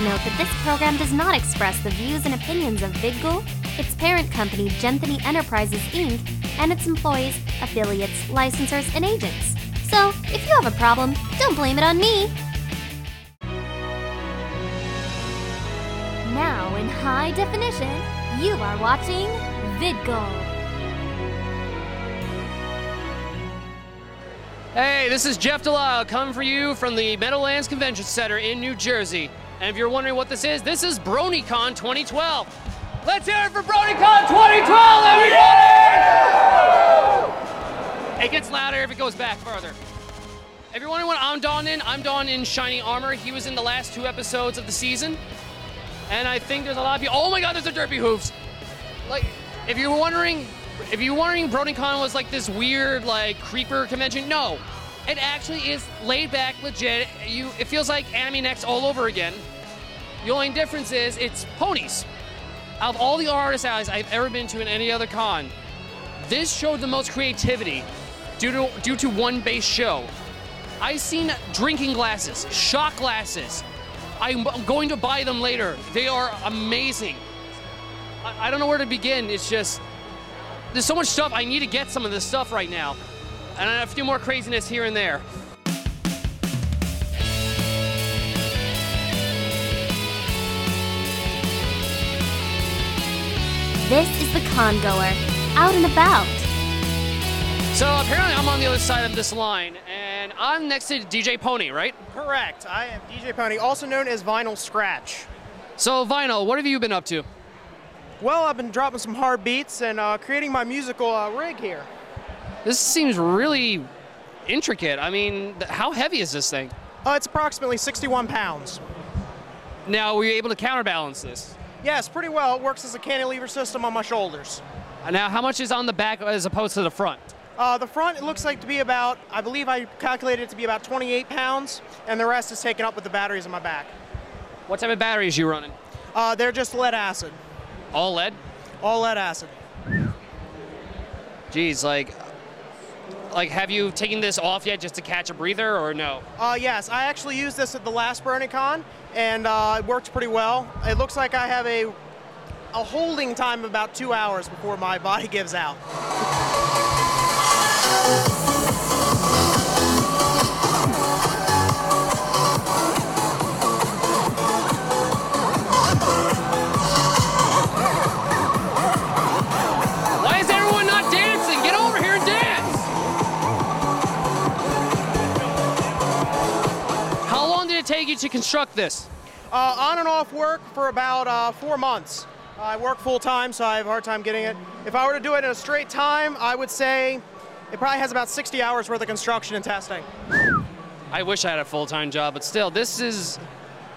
note that this program does not express the views and opinions of Vidgle, its parent company Genthany Enterprises Inc., and its employees, affiliates, licensors, and agents. So, if you have a problem, don't blame it on me. Now, in high definition, you are watching Vidgle. Hey, this is Jeff Delisle coming for you from the Meadowlands Convention Center in New Jersey. And if you're wondering what this is, this is BronyCon 2012. Let's hear it for BronyCon 2012, everybody! It gets louder if it goes back further. If you're wondering what I'm donning in, I'm donning in shiny armor. He was in the last two episodes of the season. And I think there's a lot of people. Oh my god, there's a derpy hooves. Like, if you were wondering, if you were wondering BronyCon was like this weird, like, creeper convention, no. It actually is laid back, legit. You, it feels like Anime Next all over again. The only difference is it's ponies. Out of all the artist alleys I've ever been to in any other con, this showed the most creativity due to due to one base show. I've seen drinking glasses, shot glasses. I'm going to buy them later. They are amazing. I, I don't know where to begin. It's just there's so much stuff. I need to get some of this stuff right now, and a few more craziness here and there. This is the con goer, out and about. So apparently, I'm on the other side of this line, and I'm next to DJ Pony, right? Correct. I am DJ Pony, also known as Vinyl Scratch. So Vinyl, what have you been up to? Well, I've been dropping some hard beats and uh, creating my musical uh, rig here. This seems really intricate. I mean, th- how heavy is this thing? Uh, it's approximately 61 pounds. Now, were you able to counterbalance this? Yes, pretty well. It works as a cantilever system on my shoulders. Now, how much is on the back as opposed to the front? Uh, the front, it looks like to be about, I believe I calculated it to be about 28 pounds, and the rest is taken up with the batteries in my back. What type of batteries you running? Uh, they're just lead acid. All lead? All lead acid. Geez, like, like, have you taken this off yet just to catch a breather, or no? Uh, yes, I actually used this at the last BronyCon, and uh, it worked pretty well. It looks like I have a, a holding time of about two hours before my body gives out. construct this? Uh, on and off work for about uh, four months. I work full time, so I have a hard time getting it. If I were to do it in a straight time, I would say it probably has about 60 hours worth of construction and testing. I wish I had a full-time job, but still, this is.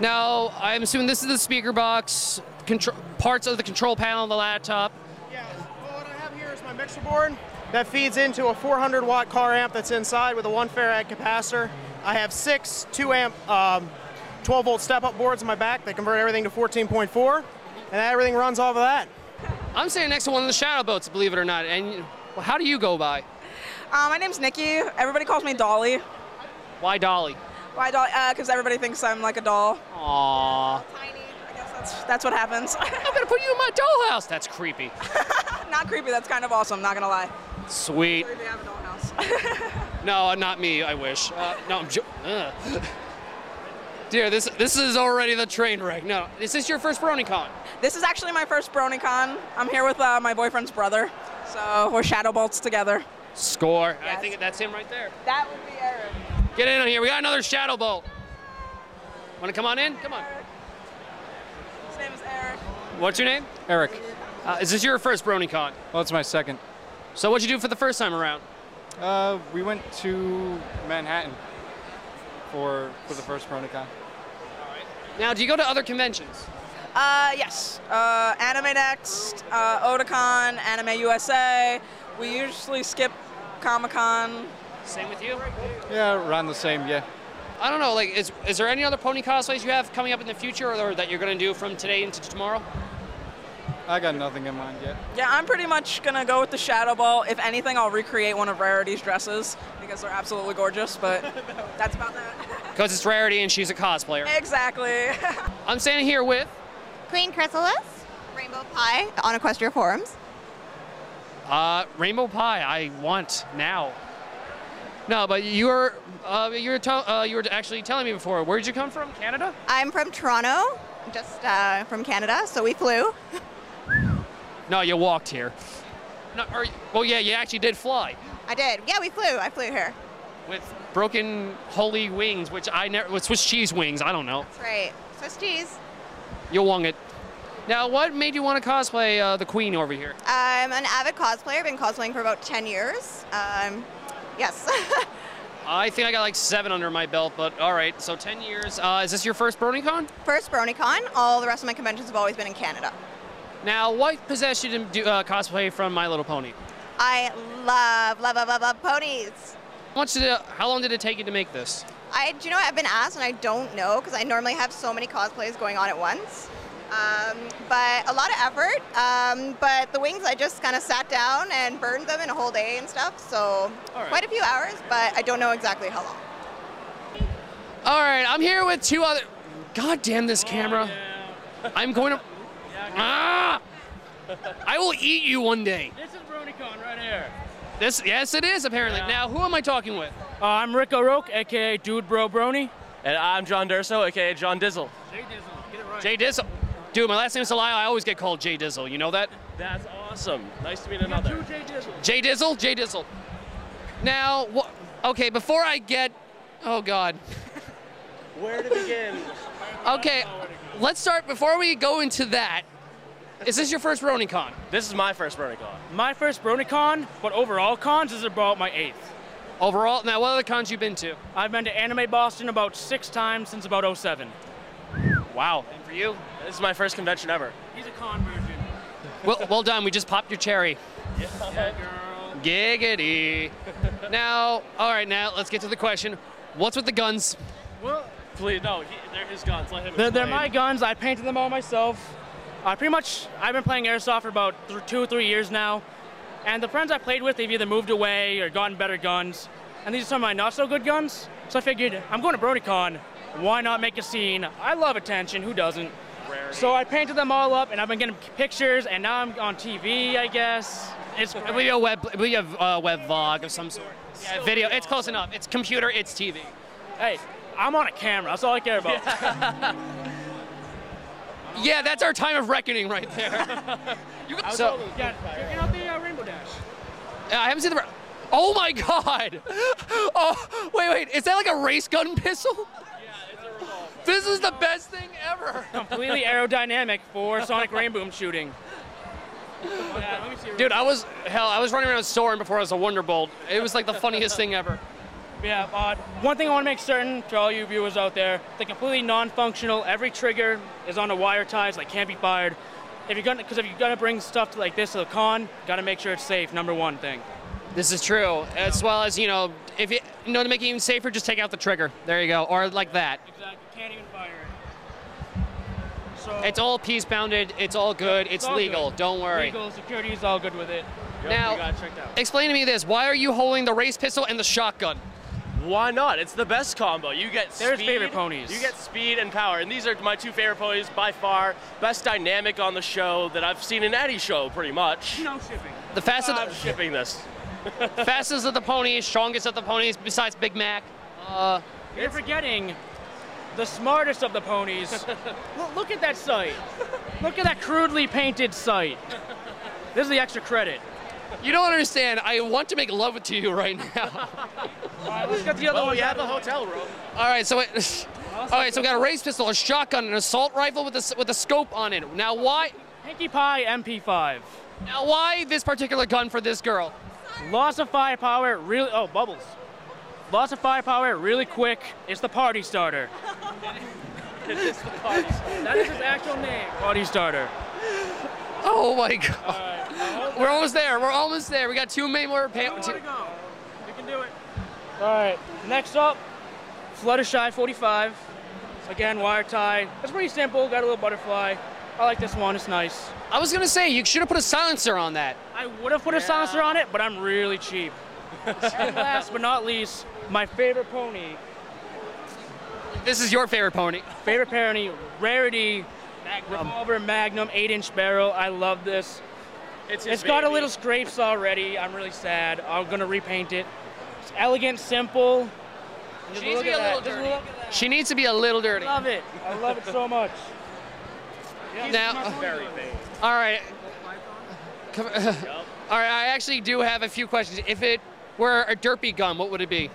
Now, I'm assuming this is the speaker box, contro- parts of the control panel of the laptop. Yeah, well, what I have here is my mixer board that feeds into a 400 watt car amp that's inside with a 1 farad capacitor. I have six 2 amp um, 12 volt step up boards in my back. They convert everything to 14.4, and everything runs off of that. I'm sitting next to one of the shadow bolts, believe it or not. And well, how do you go by? Uh, my name's Nikki. Everybody calls me Dolly. Why Dolly? Why Dolly? Because everybody thinks I'm like a doll. Aww. Tiny. I guess that's that's what happens. I'm gonna put you in my dollhouse. That's creepy. not creepy. That's kind of awesome. Not gonna lie. Sweet. Creepy. Have a dollhouse. No, not me. I wish. Uh, no, I'm. Jo- Ugh. Dear, this this is already the train wreck. No, is this your first BronyCon? this is actually my first BronyCon. I'm here with uh, my boyfriend's brother, so we're shadow bolts together. Score. I think that's him right there. That would be Eric. Get in on here. We got another shadow bolt. Want to come on in? Come on. His name is Eric. What's your name? Eric. Uh, is this your first BronyCon? Well, it's my second. So what'd you do for the first time around? Uh, we went to Manhattan for for the first BronyCon. Now, do you go to other conventions? Uh, yes. Uh, Anime Next, uh, Otakon, Anime USA. We usually skip Comic Con. Same with you? Yeah, around the same. Yeah. I don't know. Like, is is there any other pony cosplays you have coming up in the future, or that you're gonna do from today into tomorrow? I got nothing in mind yet. Yeah, I'm pretty much gonna go with the Shadow Bolt. If anything, I'll recreate one of Rarity's dresses because they're absolutely gorgeous. But that's about that. Because it's Rarity and she's a cosplayer. exactly. I'm standing here with. Queen Chrysalis, Rainbow Pie on Equestria Forums. Uh, Rainbow Pie, I want now. No, but you were uh, you were tell uh, you were actually telling me before. Where did you come from? Canada? I'm from Toronto, just uh, from Canada, so we flew. No, you walked here. No, or, well, yeah, you actually did fly I did. Yeah, we flew. I flew here. With broken holy wings, which I never with Swiss cheese wings. I don't know. That's right. Swiss cheese. You wung it. Now, what made you want to cosplay uh, the Queen over here? I'm an avid cosplayer. I've been cosplaying for about 10 years. Um, yes. I think I got like seven under my belt, but all right. So ten years. Uh, is this your first BronyCon? First BronyCon. All the rest of my conventions have always been in Canada. Now, what possessed you to do uh, cosplay from My Little Pony? I love, love, love, love, love ponies. How much did it, How long did it take you to make this? I, do you know what? I've been asked and I don't know because I normally have so many cosplays going on at once. Um, but a lot of effort. Um, but the wings, I just kind of sat down and burned them in a whole day and stuff. So All right. quite a few hours, but I don't know exactly how long. All right, I'm here with two other. God damn this camera! I'm going to. Ah! I will eat you one day. This is BronyCon right here. This, yes, it is apparently. Now, who am I talking with? Uh, I'm Rick O'Rourke, aka Dude Bro Brony. And I'm John Durso, aka John Dizzle. Jay Dizzle, get it right. Jay Dizzle. Dude, my last name is Elia. I always get called Jay Dizzle. You know that? That's awesome. Nice to meet Got another. two Jay Dizzle. Jay Dizzle? Jay Dizzle. Now, wha- okay, before I get. Oh, God. Where to begin? Okay, let's start. Before we go into that, is this your first BronyCon? This is my first BronyCon. My first BronyCon, but overall cons is about my eighth. Overall, now, what other cons you been to? I've been to Anime Boston about six times since about 07. Wow. And for you? This is my first convention ever. He's a con version. Well, well done. We just popped your cherry. Yeah, girl. Giggity. now, all right, now let's get to the question. What's with the guns? Well, Please, no, he, they're his guns. Let him they're, they're my guns. I painted them all myself. I pretty much, I've been playing airsoft for about th- two or three years now. And the friends I played with, they've either moved away or gotten better guns. And these are some of my not so good guns. So I figured, I'm going to BronyCon. Why not make a scene? I love attention. Who doesn't? Rarity. So I painted them all up, and I've been getting pictures, and now I'm on TV, I guess. It's It'll a web, it'll a uh, web vlog of some sort. Yeah, video. It's close enough. It's computer. It's TV. hey, I'm on a camera. That's all I care about. Yeah, that's our time of reckoning right there. You got- so yeah, checking out the uh, Rainbow Dash. I haven't seen the. Oh my God! Oh wait, wait. Is that like a race gun pistol? Yeah, it's a revolt. This is the best thing ever. Completely aerodynamic for Sonic Rainboom shooting. Yeah, let me see. Dude, I was hell. I was running around Soren before I was a Wonderbolt. It was like the funniest thing ever. Yeah, uh, one thing I want to make certain to all you viewers out there, they're completely non-functional. Every trigger is on a wire ties, like can't be fired. If you're gonna, because if you're gonna bring stuff to like this to the con, gotta make sure it's safe. Number one thing. This is true. As well as you know, if you, you know to make it even safer, just take out the trigger. There you go, or like that. Exactly. Can't even fire it. So It's all peace bounded. It's all good. It's, all legal. good. Don't worry. Legal security is all good with it. Yep, Now- got it out. Explain to me this. Why are you holding the race pistol and the shotgun? Why not? It's the best combo. You get They're speed, favorite ponies. You get speed and power, and these are my two favorite ponies by far. Best dynamic on the show that I've seen in any show, pretty much. No shipping. The fastest, I'm shipping this. fastest of the ponies, strongest of the ponies, besides Big Mac. Uh, You're forgetting the smartest of the ponies. look, look at that sight. Look at that crudely painted sight. This is the extra credit. You don't understand. I want to make love to you right now. All right, let's get the other Oh, one. we have the hotel room. all right, so it, all right, so we got a race pistol, a shotgun, an assault rifle with a s- with a scope on it. Now why? Pinkie Pie MP5. Now why this particular gun for this girl? Loss of firepower, really. Oh, bubbles. Loss of firepower, really quick. It's the party starter. That is his actual name. Party starter. Oh my god. We're almost there. We're almost there. We got two main more. Pa- More two- We can do it. All right. Next up, Fluttershy 45. Again, wire tie. It's pretty simple. Got a little butterfly. I like this one. It's nice. I was gonna say you should have put a silencer on that. I would have put a silencer on it, but I'm really cheap. and last but not least, my favorite pony. This is your favorite pony. Favorite pony, Rarity, Revolver Magnum, 8-inch barrel. I love this. It's, his It's got a little scrapes already. I'm really sad. I'm gonna repaint it. It's elegant, simple. She needs to be a little that. Dirty. look. She needs to be a little dirty. I love it. I love it so much. Now, Very vague. all right. Come- all right, I actually do have a few questions. If it were a derpy gun, what would it be?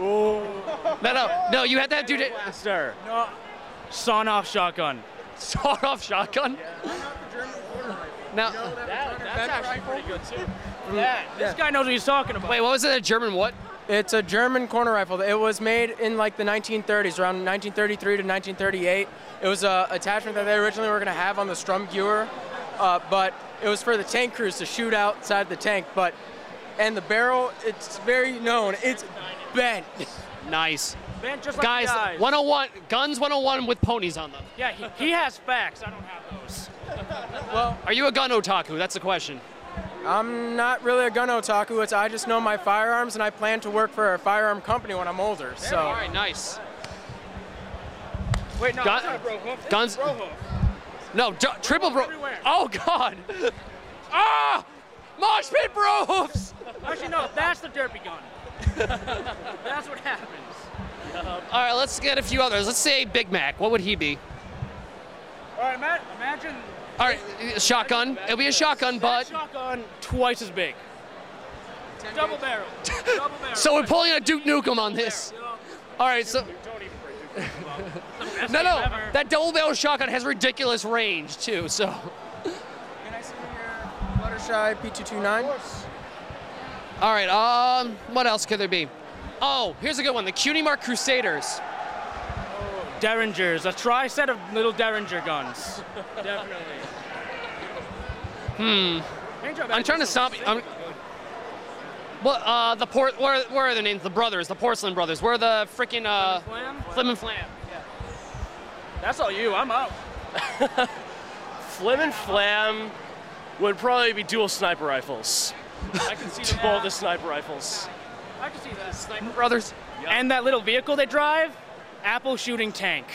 Ooh. No, no, no. You had that dude. Blaster. No. Sawn off shotgun. Sawed off shotgun. Now, That, that's actually pretty good too. Yeah, this guy knows what he's talking about. wait, what was it? A German what? It's a German corner rifle. It was made in like the 1930s, around 1933 to 1938. It was a attachment that they originally were going to have on the Sturmgewehr, uh, but it was for the tank crews to shoot outside the tank. But and the barrel, it's very known. It's bent. Nice. Man, just like Guys, the guys. 101, guns 101 with ponies on them. Yeah, he, he has facts. I don't have those. Well, Are you a gun otaku? That's the question. I'm not really a gun otaku. It's I just know my firearms, and I plan to work for a firearm company when I'm older. All So right, nice. Wait, no, Gun- that's not bro hoof. Guns- bro hoof. No, d- triple bro. everywhere. Oh God. Ah! Mosh pit bro hoofs. Actually, no, that's the derpy gun. that's what happens. All right, let's get a few others. Let's say Big Mac. What would he be? All right, Matt, imagine All right, shotgun. It'll be a shotgun, that but shotgun twice as big. Double barrel. Double barrel. so we're pulling a Duke Nukem on this. All right, so no, no, ever. that double barrel shotgun has ridiculous range too. So can I see your Fluttershy P229? all right, um, what else could there be? Oh, here's a good one. The Cutie Mark Crusaders. Derringers, a tri set of little Derringer guns. Definitely. Hmm. I'm trying to stop. I'm, well, uh, the port. Where, where are the names? The brothers, the Porcelain Brothers. Where are the freaking uh, Flam? Flim and Flam? That's all you. I'm out. Flim and Flam would probably be dual sniper rifles. I can see that. Both the sniper rifles. I can see that. Sniper Brothers. And that little vehicle they drive, Apple shooting tank.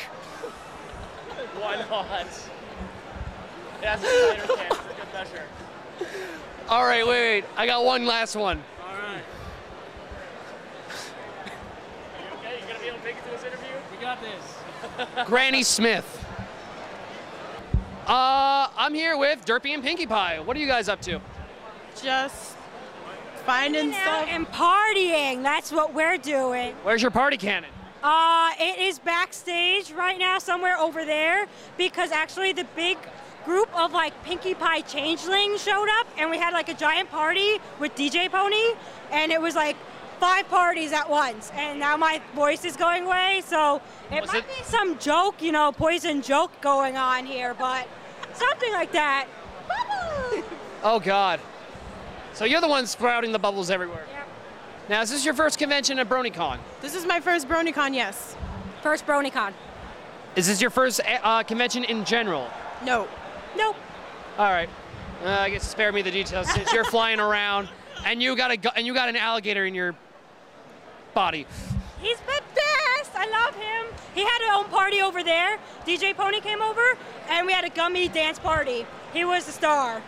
Why not? It has a tighter cam for good measure. All right, wait, wait. I got one last one. All right. Are you okay, you gonna be able to make it to this interview? We got this. Granny Smith. Uh, I'm here with Derpy and Pinkie Pie. What are you guys up to? just finding out stuff. and partying. That's what we're doing. Where's your party cannon? Uh, it is backstage right now, somewhere over there, because actually the big group of like Pinkie Pie changelings showed up, and we had like a giant party with DJ Pony, and it was like five parties at once. And now my voice is going away, so it Was might it- be some joke, you know, poison joke going on here, but something like that. Oh God. So you're the one sprouting the bubbles everywhere. Yep. Now, is this your first convention at BronyCon? This is my first BronyCon, yes. First BronyCon. Is this your first uh, convention in general? No. Nope. All right. Uh, I guess spare me the details since you're flying around and you got a and you got an alligator in your body. He's the best. I love him. He had his own party over there. DJ Pony came over, and we had a gummy dance party. He was the star.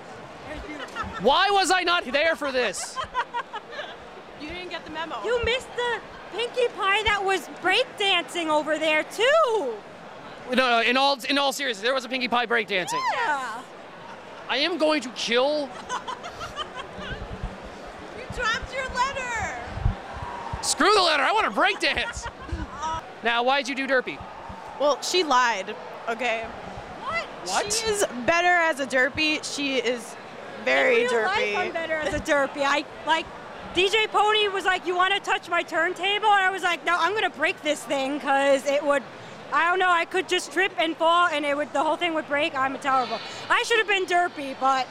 Why was I not there for this? You the memo. You missed the Pinkie Pie that was breakdancing over there too. No, no. In all in all seriousness, there was a Pinkie Pie breakdancing. Yeah. I am going to kill. You dropped your letter. Screw the letter. I want to breakdance. now, why'd you do Derpy? Well, she lied. Okay. What? What? She is better as a derpy. She is very In real life, derpy. I'm better as a derpy. I like. DJ Pony was like, "You want to touch my turntable?" And I was like, "No, I'm gonna break this thing because it would." I don't know. I could just trip and fall, and it would the whole thing would break. I'm a terrible. I should have been derpy, but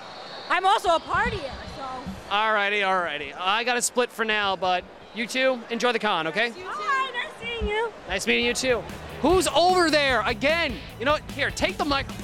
I'm also a partier. So. Alrighty, alrighty. I got to split for now, but you two enjoy the con, okay? Hi, nice seeing you. Nice meeting you too. Who's over there again? You know what? Here, take the microphone.